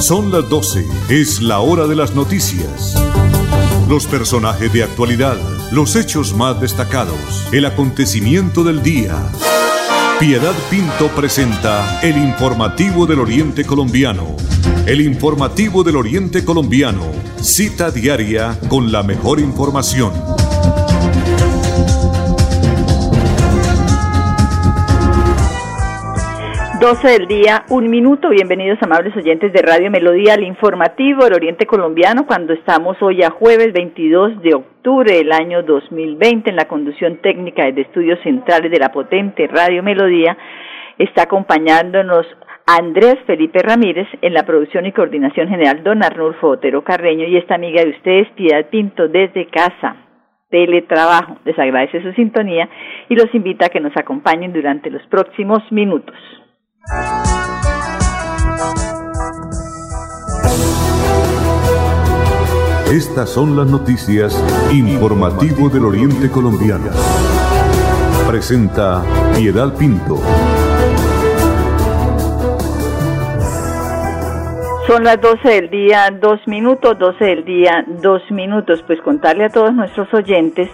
Son las 12, es la hora de las noticias. Los personajes de actualidad, los hechos más destacados, el acontecimiento del día. Piedad Pinto presenta el informativo del Oriente Colombiano. El informativo del Oriente Colombiano, cita diaria con la mejor información. 12 del día, un minuto. Bienvenidos amables oyentes de Radio Melodía al informativo del Oriente Colombiano cuando estamos hoy a jueves 22 de octubre del año 2020 en la conducción técnica de estudios centrales de la potente Radio Melodía. Está acompañándonos Andrés Felipe Ramírez en la producción y coordinación general Don Arnulfo Otero Carreño y esta amiga de ustedes Piedad Pinto desde casa teletrabajo. Les agradece su sintonía y los invita a que nos acompañen durante los próximos minutos. Estas son las noticias informativo del Oriente Colombiano. Presenta Piedad Pinto. Son las 12 del día, dos minutos, 12 del día, dos minutos. Pues contarle a todos nuestros oyentes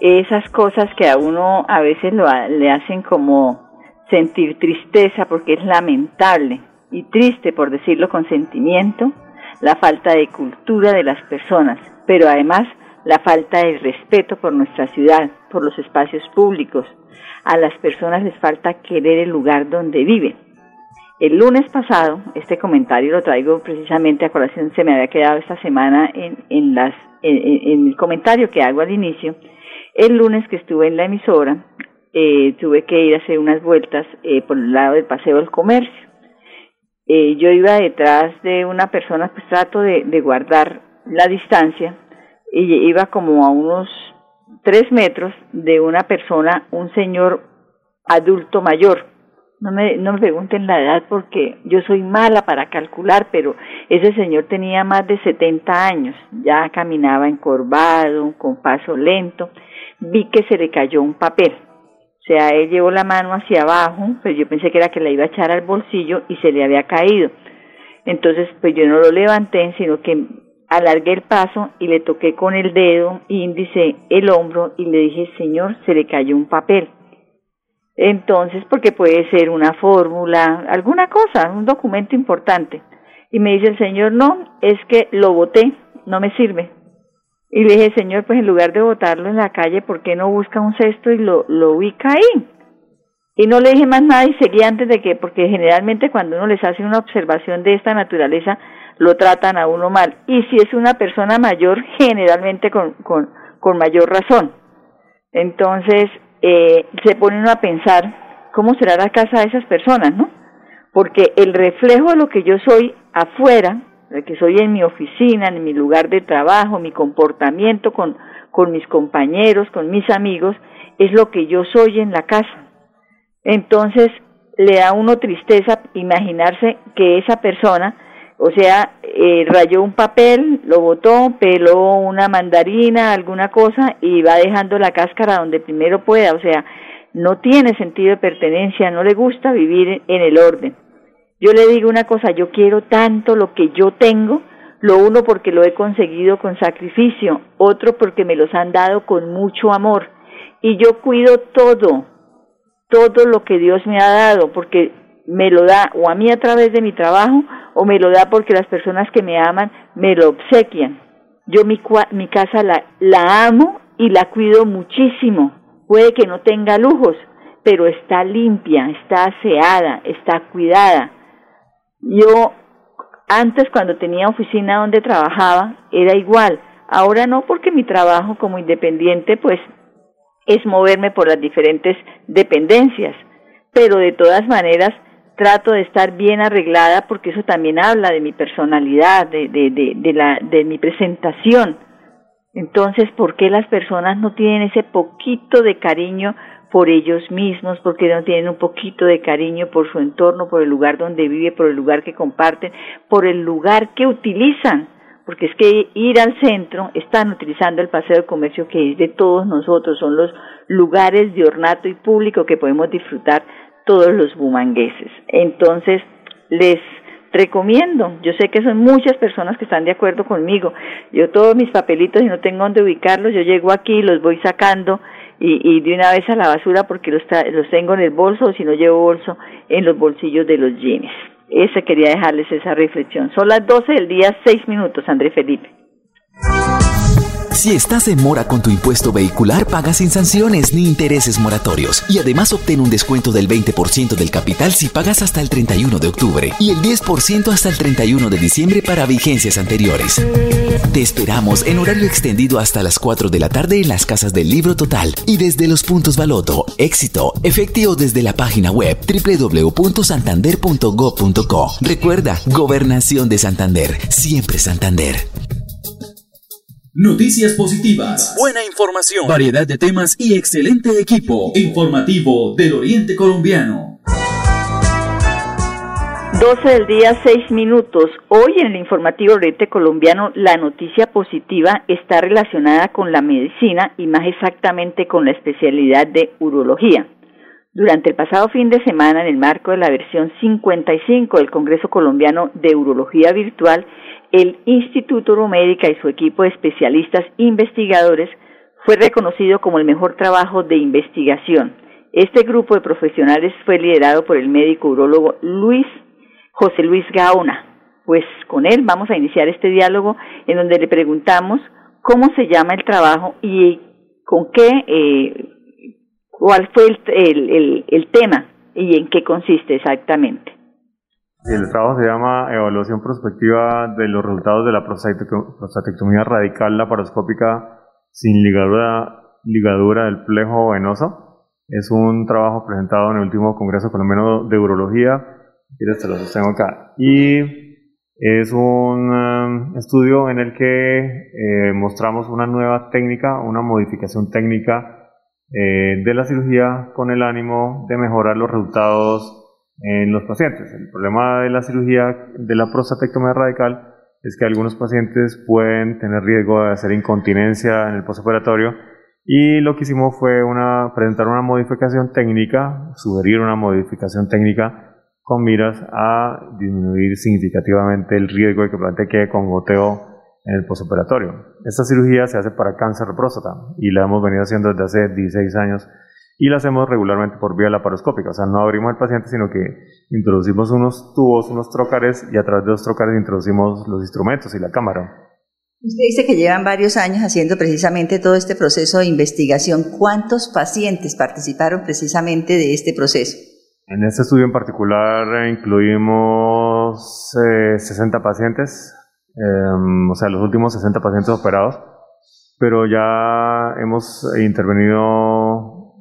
esas cosas que a uno a veces le hacen como sentir tristeza porque es lamentable y triste, por decirlo con sentimiento, la falta de cultura de las personas, pero además la falta de respeto por nuestra ciudad, por los espacios públicos. A las personas les falta querer el lugar donde viven. El lunes pasado, este comentario lo traigo precisamente a colación, se me había quedado esta semana en, en, en el comentario que hago al inicio. El lunes que estuve en la emisora, eh, tuve que ir a hacer unas vueltas eh, por el lado del Paseo del Comercio. Eh, yo iba detrás de una persona, pues trato de, de guardar la distancia, y iba como a unos tres metros de una persona, un señor adulto mayor. No me, no me pregunten la edad porque yo soy mala para calcular, pero ese señor tenía más de 70 años, ya caminaba encorvado, con paso lento. Vi que se le cayó un papel o sea, él llevó la mano hacia abajo, pues yo pensé que era que la iba a echar al bolsillo y se le había caído. Entonces, pues yo no lo levanté, sino que alargué el paso y le toqué con el dedo índice el hombro y le dije, señor, se le cayó un papel. Entonces, porque puede ser una fórmula, alguna cosa, un documento importante. Y me dice el señor, no, es que lo boté, no me sirve. Y le dije, Señor, pues en lugar de botarlo en la calle, ¿por qué no busca un cesto y lo, lo ubica ahí? Y no le dije más nada y seguí antes de que, porque generalmente cuando uno les hace una observación de esta naturaleza, lo tratan a uno mal. Y si es una persona mayor, generalmente con, con, con mayor razón. Entonces, eh, se pone uno a pensar, ¿cómo será la casa de esas personas, no? Porque el reflejo de lo que yo soy afuera, que soy en mi oficina, en mi lugar de trabajo, mi comportamiento con, con mis compañeros, con mis amigos, es lo que yo soy en la casa. Entonces, le da a uno tristeza imaginarse que esa persona, o sea, eh, rayó un papel, lo botó, peló una mandarina, alguna cosa y va dejando la cáscara donde primero pueda, o sea, no tiene sentido de pertenencia, no le gusta vivir en el orden. Yo le digo una cosa, yo quiero tanto lo que yo tengo, lo uno porque lo he conseguido con sacrificio, otro porque me los han dado con mucho amor. Y yo cuido todo, todo lo que Dios me ha dado, porque me lo da o a mí a través de mi trabajo o me lo da porque las personas que me aman me lo obsequian. Yo mi, mi casa la, la amo y la cuido muchísimo. Puede que no tenga lujos, pero está limpia, está aseada, está cuidada. Yo antes cuando tenía oficina donde trabajaba era igual, ahora no porque mi trabajo como independiente pues es moverme por las diferentes dependencias, pero de todas maneras trato de estar bien arreglada porque eso también habla de mi personalidad, de, de, de, de, la, de mi presentación. Entonces, ¿por qué las personas no tienen ese poquito de cariño por ellos mismos, porque no tienen un poquito de cariño por su entorno, por el lugar donde vive, por el lugar que comparten, por el lugar que utilizan, porque es que ir al centro están utilizando el paseo de comercio que es de todos nosotros, son los lugares de ornato y público que podemos disfrutar todos los bumangueses. Entonces, les recomiendo, yo sé que son muchas personas que están de acuerdo conmigo, yo todos mis papelitos y no tengo dónde ubicarlos, yo llego aquí, los voy sacando y, y de una vez a la basura porque los, los tengo en el bolso o si no llevo bolso en los bolsillos de los jeans. Ese quería dejarles esa reflexión. Son las 12 del día, 6 minutos, André Felipe. Si estás en mora con tu impuesto vehicular, paga sin sanciones ni intereses moratorios. Y además obtén un descuento del 20% del capital si pagas hasta el 31 de octubre y el 10% hasta el 31 de diciembre para vigencias anteriores. Te esperamos en horario extendido hasta las 4 de la tarde en las casas del Libro Total y desde los puntos Baloto, Éxito, efectivo desde la página web www.santander.gov.co. Recuerda, Gobernación de Santander, siempre Santander. Noticias positivas, buena información, variedad de temas y excelente equipo informativo del Oriente Colombiano. 12 del día, 6 minutos. Hoy en el informativo Oriente Colombiano la noticia positiva está relacionada con la medicina y más exactamente con la especialidad de urología. Durante el pasado fin de semana, en el marco de la versión 55 del Congreso Colombiano de Urología Virtual, el Instituto Uromédica y su equipo de especialistas investigadores fue reconocido como el mejor trabajo de investigación. Este grupo de profesionales fue liderado por el médico urólogo Luis José Luis Gaona. Pues con él vamos a iniciar este diálogo en donde le preguntamos cómo se llama el trabajo y con qué, eh, cuál fue el, el tema y en qué consiste exactamente. El trabajo se llama Evaluación prospectiva de los resultados de la prostatectomía radical laparoscópica sin ligadura, ligadura del plejo venoso. Es un trabajo presentado en el último Congreso Colombiano de Urología. Quieres te lo sostengo acá. Y es un um, estudio en el que eh, mostramos una nueva técnica, una modificación técnica eh, de la cirugía con el ánimo de mejorar los resultados en los pacientes. El problema de la cirugía de la prostatectomía radical es que algunos pacientes pueden tener riesgo de hacer incontinencia en el postoperatorio y lo que hicimos fue una, presentar una modificación técnica, sugerir una modificación técnica con miras a disminuir significativamente el riesgo de que el paciente quede con goteo en el postoperatorio. Esta cirugía se hace para cáncer de próstata y la hemos venido haciendo desde hace 16 años y la hacemos regularmente por vía laparoscópica, o sea, no abrimos al paciente, sino que introducimos unos tubos, unos trocares y a través de los trocares introducimos los instrumentos y la cámara. Usted dice que llevan varios años haciendo precisamente todo este proceso de investigación. ¿Cuántos pacientes participaron precisamente de este proceso? En este estudio en particular eh, incluimos 60 eh, pacientes, em, o sea, los últimos 60 pacientes operados, pero ya hemos intervenido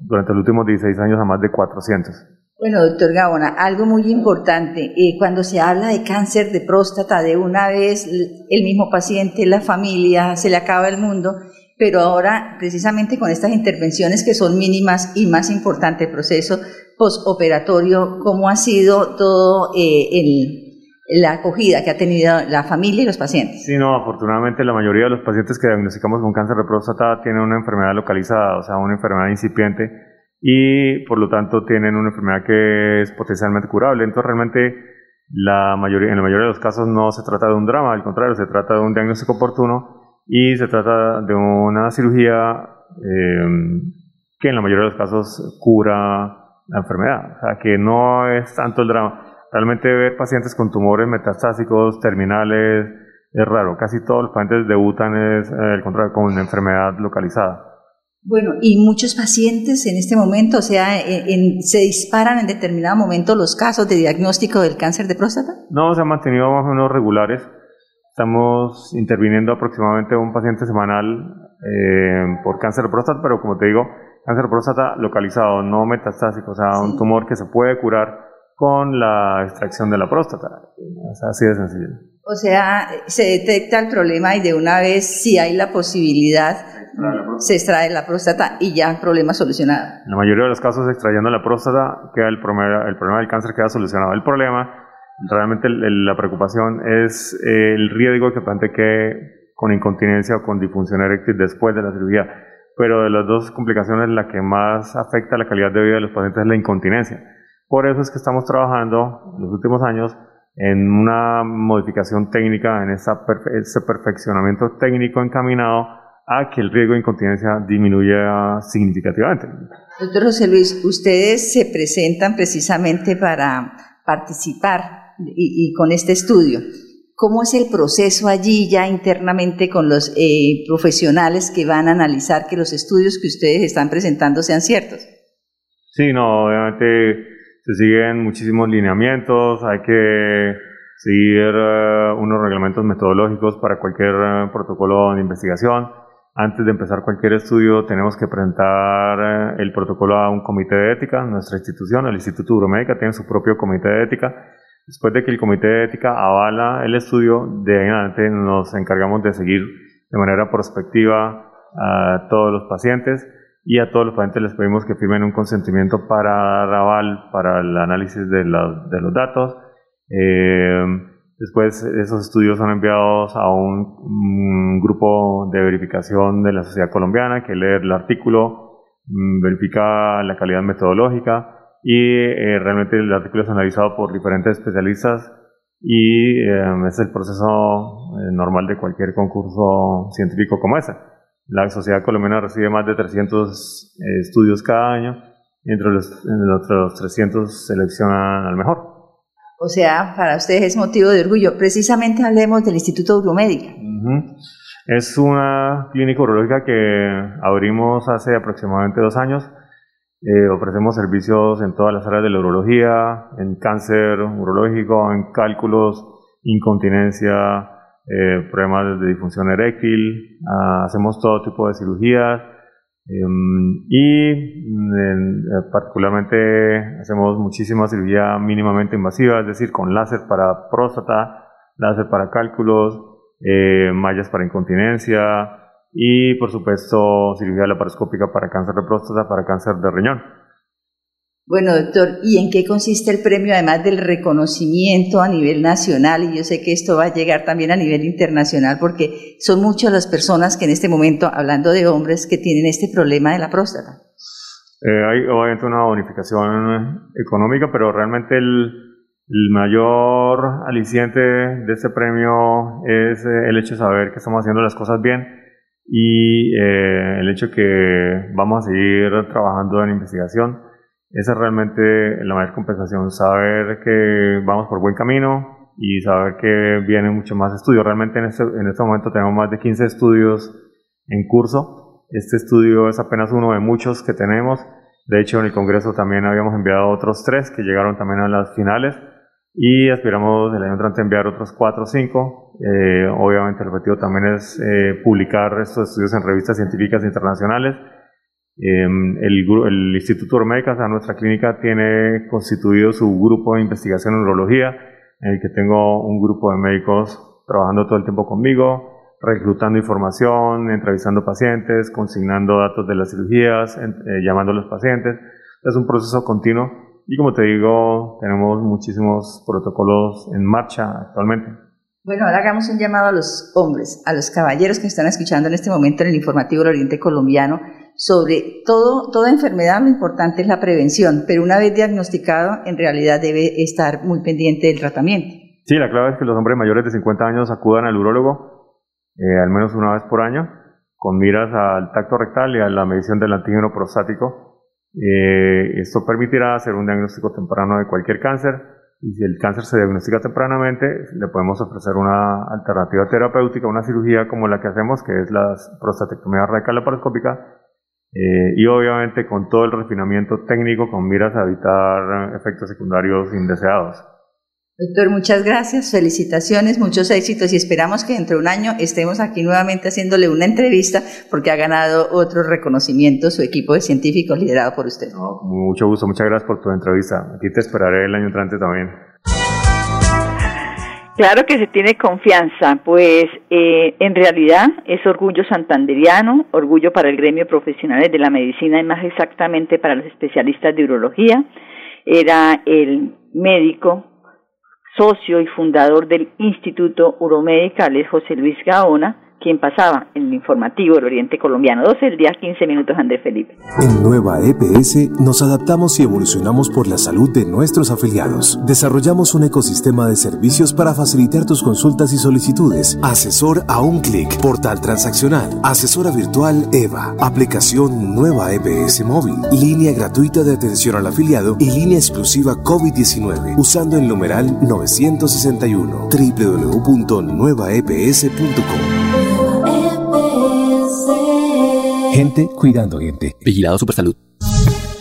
durante los últimos 16 años a más de 400. Bueno, doctor Gabona, algo muy importante, eh, cuando se habla de cáncer de próstata, de una vez el mismo paciente, la familia, se le acaba el mundo, pero ahora precisamente con estas intervenciones que son mínimas y más importante el proceso postoperatorio, ¿cómo ha sido todo eh, el, la acogida que ha tenido la familia y los pacientes? Sí, no, afortunadamente la mayoría de los pacientes que diagnosticamos con cáncer de próstata tienen una enfermedad localizada, o sea, una enfermedad incipiente y por lo tanto tienen una enfermedad que es potencialmente curable. Entonces realmente la mayoría, en la mayoría de los casos no se trata de un drama, al contrario, se trata de un diagnóstico oportuno y se trata de una cirugía eh, que en la mayoría de los casos cura la enfermedad. O sea, que no es tanto el drama. Realmente ver pacientes con tumores metastásicos, terminales, es raro. Casi todos los pacientes debutan es, el contrario, con una enfermedad localizada. Bueno, y muchos pacientes en este momento, o sea, se disparan en determinado momento los casos de diagnóstico del cáncer de próstata. No, se han mantenido más o menos regulares. Estamos interviniendo aproximadamente un paciente semanal eh, por cáncer de próstata, pero como te digo, cáncer de próstata localizado, no metastásico, o sea, un tumor que se puede curar con la extracción de la próstata. Es así de sencillo. O sea, se detecta el problema y de una vez, si hay la posibilidad, se extrae la próstata y ya el problema solucionado. En la mayoría de los casos, extrayendo la próstata, queda el problema, el problema del cáncer queda solucionado. El problema, realmente la preocupación es el riesgo que el quede con incontinencia o con disfunción eréctil después de la cirugía. Pero de las dos complicaciones, la que más afecta la calidad de vida de los pacientes es la incontinencia Por eso es que estamos trabajando en los últimos años en una modificación técnica, en ese perfeccionamiento técnico encaminado a que el riesgo de incontinencia disminuya significativamente. Doctor José Luis, ustedes se presentan precisamente para participar y, con este estudio. ¿Cómo es el proceso allí ya internamente con los eh, profesionales que van a analizar que los estudios que ustedes están presentando sean ciertos? Sí, no, obviamente se siguen muchísimos lineamientos, hay que seguir eh, unos reglamentos metodológicos para cualquier eh, protocolo de investigación. Antes de empezar cualquier estudio tenemos que presentar el protocolo a un comité de ética. Nuestra institución, el Instituto Euromédica, tiene su propio comité de ética Después de que el comité de ética avala el estudio, de ahí en adelante nos encargamos de seguir de manera prospectiva a todos los pacientes y a todos los pacientes les pedimos que firmen un consentimiento para dar aval para el análisis de, de los datos. Eh, después esos estudios son enviados a un, grupo de verificación de la sociedad colombiana que lee el artículo, mm, verifica la calidad metodológica, y eh, realmente el artículo es analizado por diferentes especialistas y eh, es el proceso eh, normal de cualquier concurso científico como ese. La Sociedad Colombiana recibe más de 300 estudios cada año y entre los, entre los 300 seleccionan al mejor. O sea, para ustedes es motivo de orgullo. Precisamente hablemos del Instituto Uromédica. Es una clínica urológica que abrimos hace aproximadamente dos años eh, ofrecemos servicios en todas las áreas de la urología, en cáncer urológico, en cálculos, incontinencia, eh, problemas de disfunción eréctil, ah, hacemos todo tipo de cirugías y eh, particularmente hacemos muchísima cirugía mínimamente invasiva, es decir, con láser para próstata, láser para cálculos, mallas para incontinencia, y por supuesto cirugía laparoscópica para cáncer de próstata, para cáncer de riñón. Bueno, doctor, ¿y en qué consiste el premio, además del reconocimiento a nivel nacional? Y yo sé que esto va a llegar también a nivel internacional, porque son muchas las personas que en este momento, hablando de hombres, que tienen este problema de la próstata. Eh, hay obviamente una bonificación económica, pero realmente el, mayor aliciente de este premio es eh, el hecho de saber que estamos haciendo las cosas bien y eh, el hecho que vamos a seguir trabajando en investigación. Esa es realmente la mayor compensación, saber que vamos por buen camino y saber que vienen mucho más estudios. Realmente en este, en este momento tenemos más de 15 estudios en curso. Este estudio es apenas uno de muchos que tenemos. De hecho, en el Congreso también habíamos enviado otros tres que llegaron también a las finales y aspiramos el año entrante a enviar otros cuatro o cinco. Eh, obviamente el objetivo también es eh, publicar estos estudios en revistas científicas internacionales. Em, el, el, Instituto Urmédica, o sea, nuestra clínica, tiene constituido su grupo de investigación en urología, en el que tengo un grupo de médicos trabajando todo el tiempo conmigo, reclutando información, entrevistando pacientes, consignando datos de las cirugías, eh, llamando a los pacientes. Es un proceso continuo y como te digo, tenemos muchísimos protocolos en marcha actualmente. Bueno, ahora hagamos un llamado a los hombres, a los caballeros que están escuchando en este momento en el informativo del Oriente Colombiano sobre todo, toda enfermedad, lo importante es la prevención, pero una vez diagnosticado, en realidad debe estar muy pendiente del tratamiento. Sí, la clave es que los hombres mayores de 50 años acudan al urólogo eh, al menos una vez por año, con miras al tacto rectal y a la medición del antígeno prostático eh, esto permitirá hacer un diagnóstico temprano de cualquier cáncer y si el cáncer se diagnostica tempranamente, le podemos ofrecer una alternativa terapéutica, una cirugía como la que hacemos, que es la prostatectomía radical laparoscópica, eh, y obviamente con todo el refinamiento técnico con miras a evitar efectos secundarios indeseados. Doctor, muchas gracias, felicitaciones, muchos éxitos y esperamos que dentro de un año estemos aquí nuevamente haciéndole una entrevista porque ha ganado otro reconocimiento su equipo de científicos liderado por usted. mucho gusto, muchas gracias por tu entrevista. Aquí te esperaré el año entrante también. Claro que se tiene confianza, pues eh, en realidad es orgullo santanderiano, orgullo para el gremio profesionales de la medicina y más exactamente para los especialistas de urología. Era el médico socio y fundador del Instituto Uromedical es José Luis Gaona, quien pasaba en el informativo del Oriente Colombiano. 12 el día, 15 minutos, Andrés Felipe. En Nueva EPS nos adaptamos y evolucionamos por la salud de nuestros afiliados. Desarrollamos un ecosistema de servicios para facilitar tus consultas y solicitudes. Asesor a un clic, portal transaccional, asesora virtual EVA, aplicación Nueva EPS móvil, línea gratuita de atención al afiliado y línea exclusiva COVID-19 usando el numeral 961 www.nuevaeps.com. Gente cuidando gente. Vigilado Supersalud.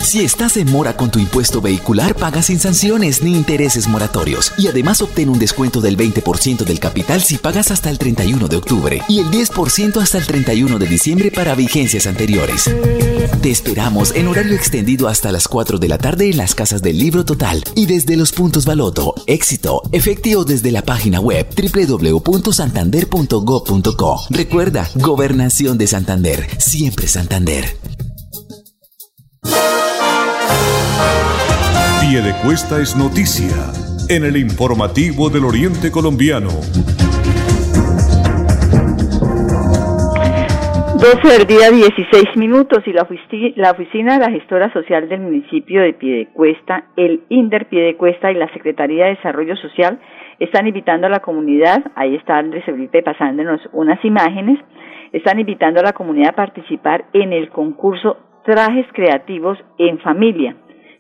Si estás en mora con tu impuesto vehicular, paga sin sanciones ni intereses moratorios. Y además obtén un descuento del 20% del capital si pagas hasta el 31 de octubre y el 10% hasta el 31 de diciembre para vigencias anteriores. Te esperamos en horario extendido hasta las 4 de la tarde en las casas del Libro Total y desde los puntos Baloto, Éxito, efectivo desde la página web www.santander.gov.co. Recuerda, Gobernación de Santander, siempre Santander. Cuesta es noticia en el informativo del Oriente Colombiano. 12 del día 16 minutos y la, oficina de la gestora social del municipio de Piedecuesta, el INDER Piedecuesta y la Secretaría de Desarrollo Social están invitando a la comunidad, ahí está Andrés Felipe pasándonos unas imágenes, están invitando a la comunidad a participar en el concurso Trajes Creativos en Familia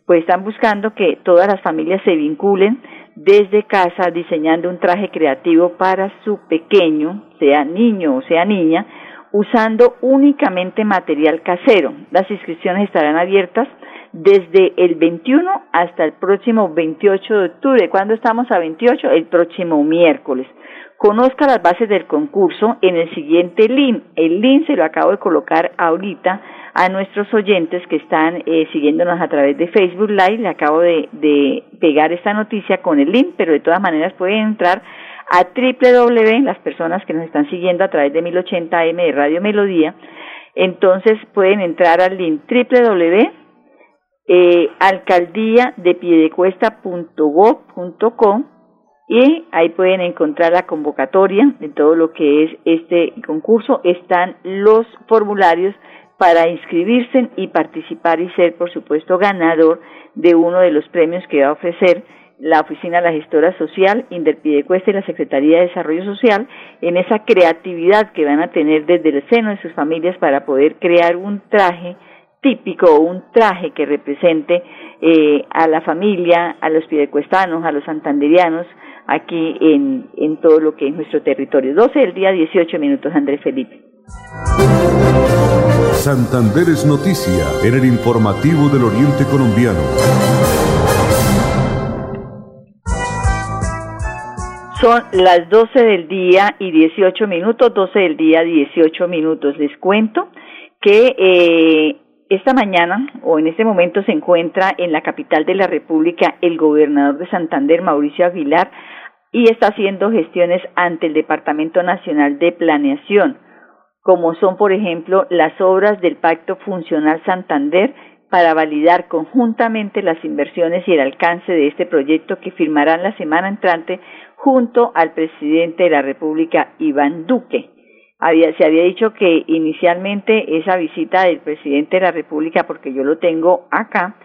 pues están buscando que todas las familias se vinculen desde casa diseñando un traje creativo para su pequeño, sea niño o sea niña, usando únicamente material casero. Las inscripciones estarán abiertas desde el 21 hasta el próximo 28 de octubre. ¿Cuándo estamos a 28? El próximo miércoles. Conozca las bases del concurso en el siguiente link. El link se lo acabo de colocar ahorita a nuestros oyentes que están eh, siguiéndonos a través de Facebook Live. Le acabo de, de, pegar esta noticia con el link, pero de todas maneras pueden entrar a www, las personas que nos están siguiendo a través de 1080M de Radio Melodía, entonces pueden entrar al link www eh, alcaldía de piedecuesta.gov.com y ahí pueden encontrar la convocatoria de todo lo que es este concurso. Están los formularios para inscribirse y participar y ser, por supuesto, ganador de uno de los premios que va a ofrecer la Oficina de la Gestora Social, Inderpidecuesta y la Secretaría de Desarrollo Social en esa creatividad que van a tener desde el seno de sus familias para poder crear un traje típico un traje que represente eh, a la familia, a los pidecuestanos, a los santanderianos, aquí en, en todo lo que es nuestro territorio. 12 del día, 18 minutos, Andrés Felipe. Santander es noticia en el informativo del Oriente Colombiano. Son las 12 del día y 18 minutos, 12 del día 18 minutos. Les cuento que eh, esta mañana o en este momento se encuentra en la capital de la República el gobernador de Santander, Mauricio Aguilar, y está haciendo gestiones ante el Departamento Nacional de Planeación como son, por ejemplo, las obras del Pacto Funcional Santander para validar conjuntamente las inversiones y el alcance de este proyecto que firmarán la semana entrante junto al presidente de la República, Iván Duque. se había dicho que inicialmente esa visita del presidente de la República, porque yo lo tengo acá,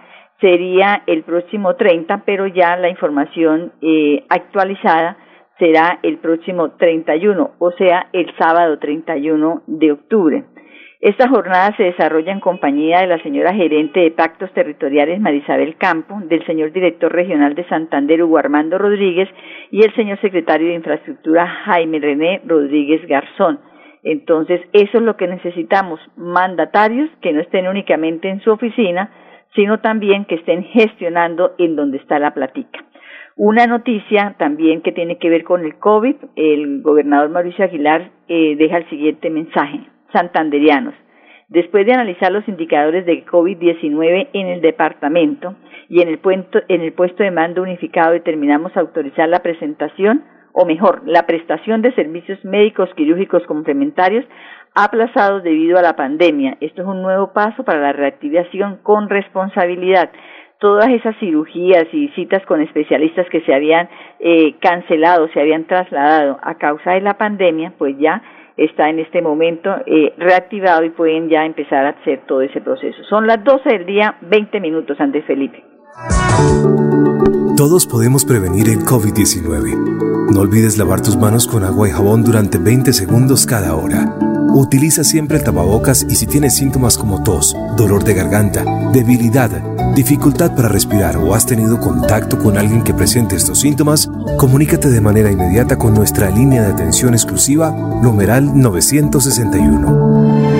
sería el próximo 30, pero ya la información eh, actualizada será el próximo 31, o sea, el sábado 31 de octubre. Esta jornada se desarrolla en compañía de la señora gerente de Pactos Territoriales Marisabel Campo, del señor director regional de Santander Hugo Armando Rodríguez y el señor secretario de Infraestructura Jaime René Rodríguez Garzón. Entonces, eso es lo que necesitamos, mandatarios que no estén únicamente en su oficina, sino también que estén gestionando en donde está la platica. Una noticia también que tiene que ver con el COVID, el gobernador Mauricio Aguilar eh, deja el siguiente mensaje. Santanderianos, después de analizar los indicadores de COVID-19 en el departamento y en el, en el puesto de mando unificado determinamos autorizar la presentación o mejor, la prestación de servicios médicos quirúrgicos complementarios aplazados debido a la pandemia. Esto es un nuevo paso para la reactivación con responsabilidad todas esas cirugías y citas con especialistas que se habían eh, cancelado, se habían trasladado a causa de la pandemia, pues ya está en este momento eh, reactivado y pueden ya empezar a hacer todo ese proceso. Son las 12 del día, 20 minutos, antes Felipe. Todos podemos prevenir el COVID-19. No olvides lavar tus manos con agua y jabón durante 20 segundos cada hora. Utiliza siempre tapabocas y si tienes síntomas como tos, dolor de garganta, debilidad, dificultad para respirar o has tenido contacto con alguien que presente estos síntomas, comunícate de manera inmediata con nuestra línea de atención exclusiva numeral 961.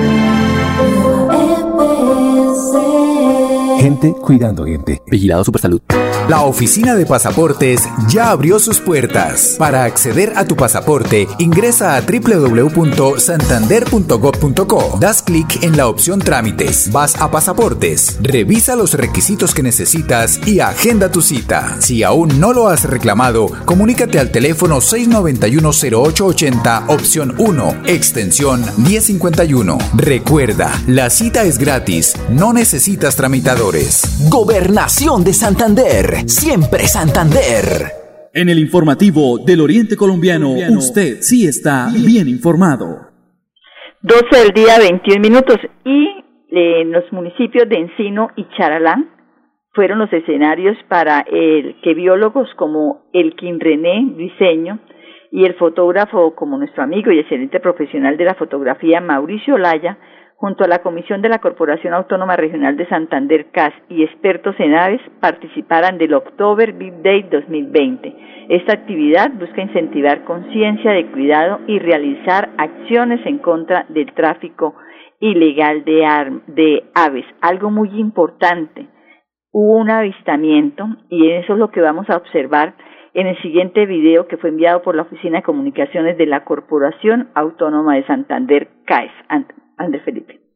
Gente cuidando gente. Vigilado Supersalud. La oficina de pasaportes ya abrió sus puertas. Para acceder a tu pasaporte, ingresa a www.santander.gov.co. Das clic en la opción Trámites. Vas a Pasaportes. Revisa los requisitos que necesitas y agenda tu cita. Si aún no lo has reclamado, comunícate al teléfono 691-0880, opción 1, extensión 1051. Recuerda, la cita es gratis. No necesitas tramitadores. Gobernación de Santander. Siempre Santander. En el informativo del Oriente Colombiano, usted sí está bien informado. 12 del día, 21 minutos. Y en los municipios de Encino y Charalán fueron los escenarios para el que biólogos como el René Diseño y el fotógrafo como nuestro amigo y excelente profesional de la fotografía Mauricio Laya junto a la Comisión de la Corporación Autónoma Regional de Santander CAS y expertos en aves participaran del October Big Day 2020. Esta actividad busca incentivar conciencia de cuidado y realizar acciones en contra del tráfico ilegal de, de aves. Algo muy importante, hubo un avistamiento y eso es lo que vamos a observar en el siguiente video que fue enviado por la Oficina de Comunicaciones de la Corporación Autónoma de Santander CAES. André Felipe.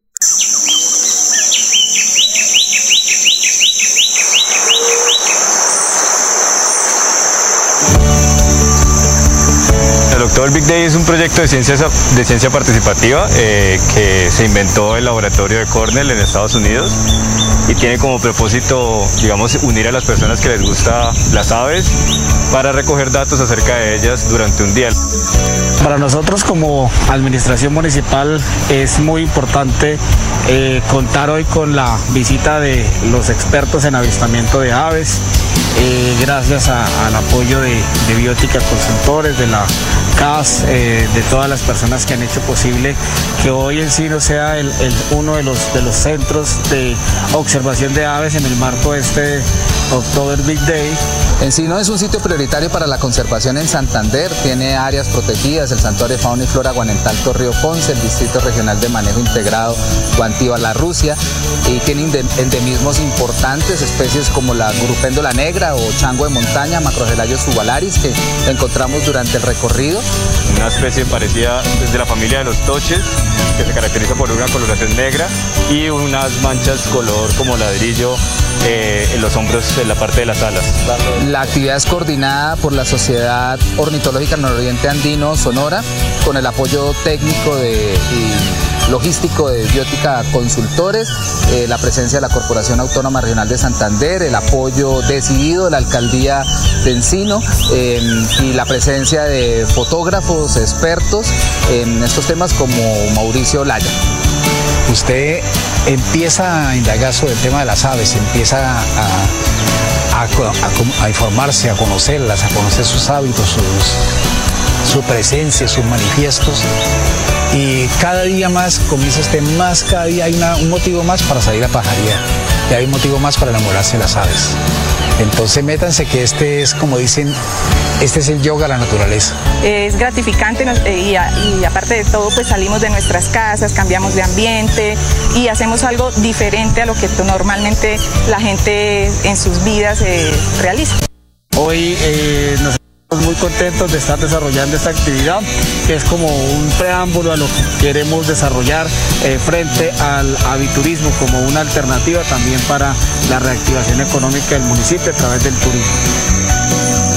El October Big Day es un proyecto de ciencia, de participativa eh, que se inventó el laboratorio de Cornell en Estados Unidos y tiene como propósito, digamos, unir a las personas que les gusta las aves para recoger datos acerca de ellas durante un día. Para nosotros como administración municipal es muy importante eh, contar hoy con la visita de los expertos en avistamiento de aves, eh, gracias al apoyo de, Biótica Consultores, de la Eh, de todas las personas que han hecho posible que hoy en sí no sea el, uno de los, de los centros de observación de aves en el marco de este October Big Day. Encino es un sitio prioritario para la conservación en Santander, tiene áreas protegidas, el Santuario Fauna y Flora Guanentalto Río Ponce, el Distrito Regional de Manejo Integrado Guantiva La Rusia, y tiene endemismos importantes, especies como la grupéndola negra o chango de montaña, macrogelayos subalaris, que encontramos durante el recorrido. Una especie parecida de la familia de los toches, que se caracteriza por una coloración negra y unas manchas color como ladrillo eh, en los hombros en la parte de las alas. La actividad es coordinada por la Sociedad Ornitológica Nororiente Andino Sonora con el apoyo técnico de, y logístico de Biótica Consultores, eh, la presencia de la Corporación Autónoma Regional de Santander, el apoyo decidido de la Alcaldía de Encino em, y la presencia de fotógrafos expertos en estos temas como Mauricio Laya usted empieza a indagar sobre el tema de las aves, empieza a, informarse, a conocerlas, a conocer sus hábitos, su presencia, sus manifiestos. Y cada día más comienza este más, cada día hay un motivo más para salir a pajaría y hay un motivo más para enamorarse de las aves. Entonces métanse que este es, como dicen, este es el yoga a la naturaleza. Es gratificante eh, y, aparte de todo, pues salimos de nuestras casas, cambiamos de ambiente y hacemos algo diferente a lo que normalmente la gente en sus vidas eh, realiza. Hoy eh, nos muy contentos de estar desarrollando esta actividad, que es como un preámbulo a lo que queremos desarrollar eh, frente al aviturismo como una alternativa también para la reactivación económica del municipio a través del turismo.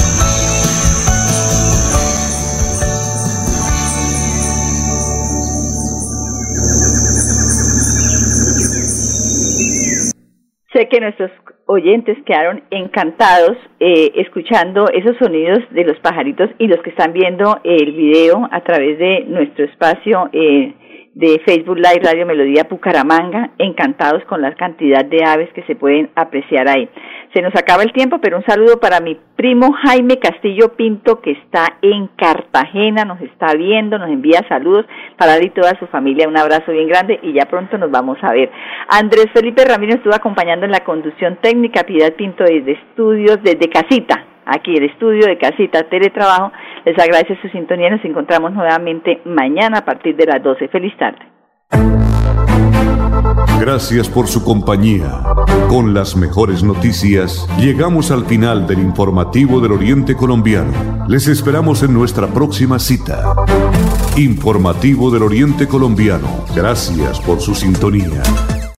Que nuestros oyentes quedaron encantados eh, escuchando esos sonidos de los pajaritos y los que están viendo el video a través de nuestro espacio eh, de Facebook Live Radio Melodía Pucaramanga, encantados con la cantidad de aves que se pueden apreciar ahí. Se nos acaba el tiempo, pero un saludo para mi primo Jaime Castillo Pinto, que está en Cartagena, nos está viendo, nos envía saludos para él y toda su familia. Un abrazo bien grande y ya pronto nos vamos a ver. Andrés Felipe Ramírez estuvo acompañando en la conducción técnica, Piedad Pinto desde estudios, desde casita aquí el estudio de casita teletrabajo. Les agradece su sintonía. Nos encontramos nuevamente mañana a partir de las 12. Feliz tarde. Gracias por su compañía. Con las mejores noticias, llegamos al final del informativo del Oriente Colombiano. Les esperamos en nuestra próxima cita. Informativo del Oriente Colombiano. Gracias por su sintonía.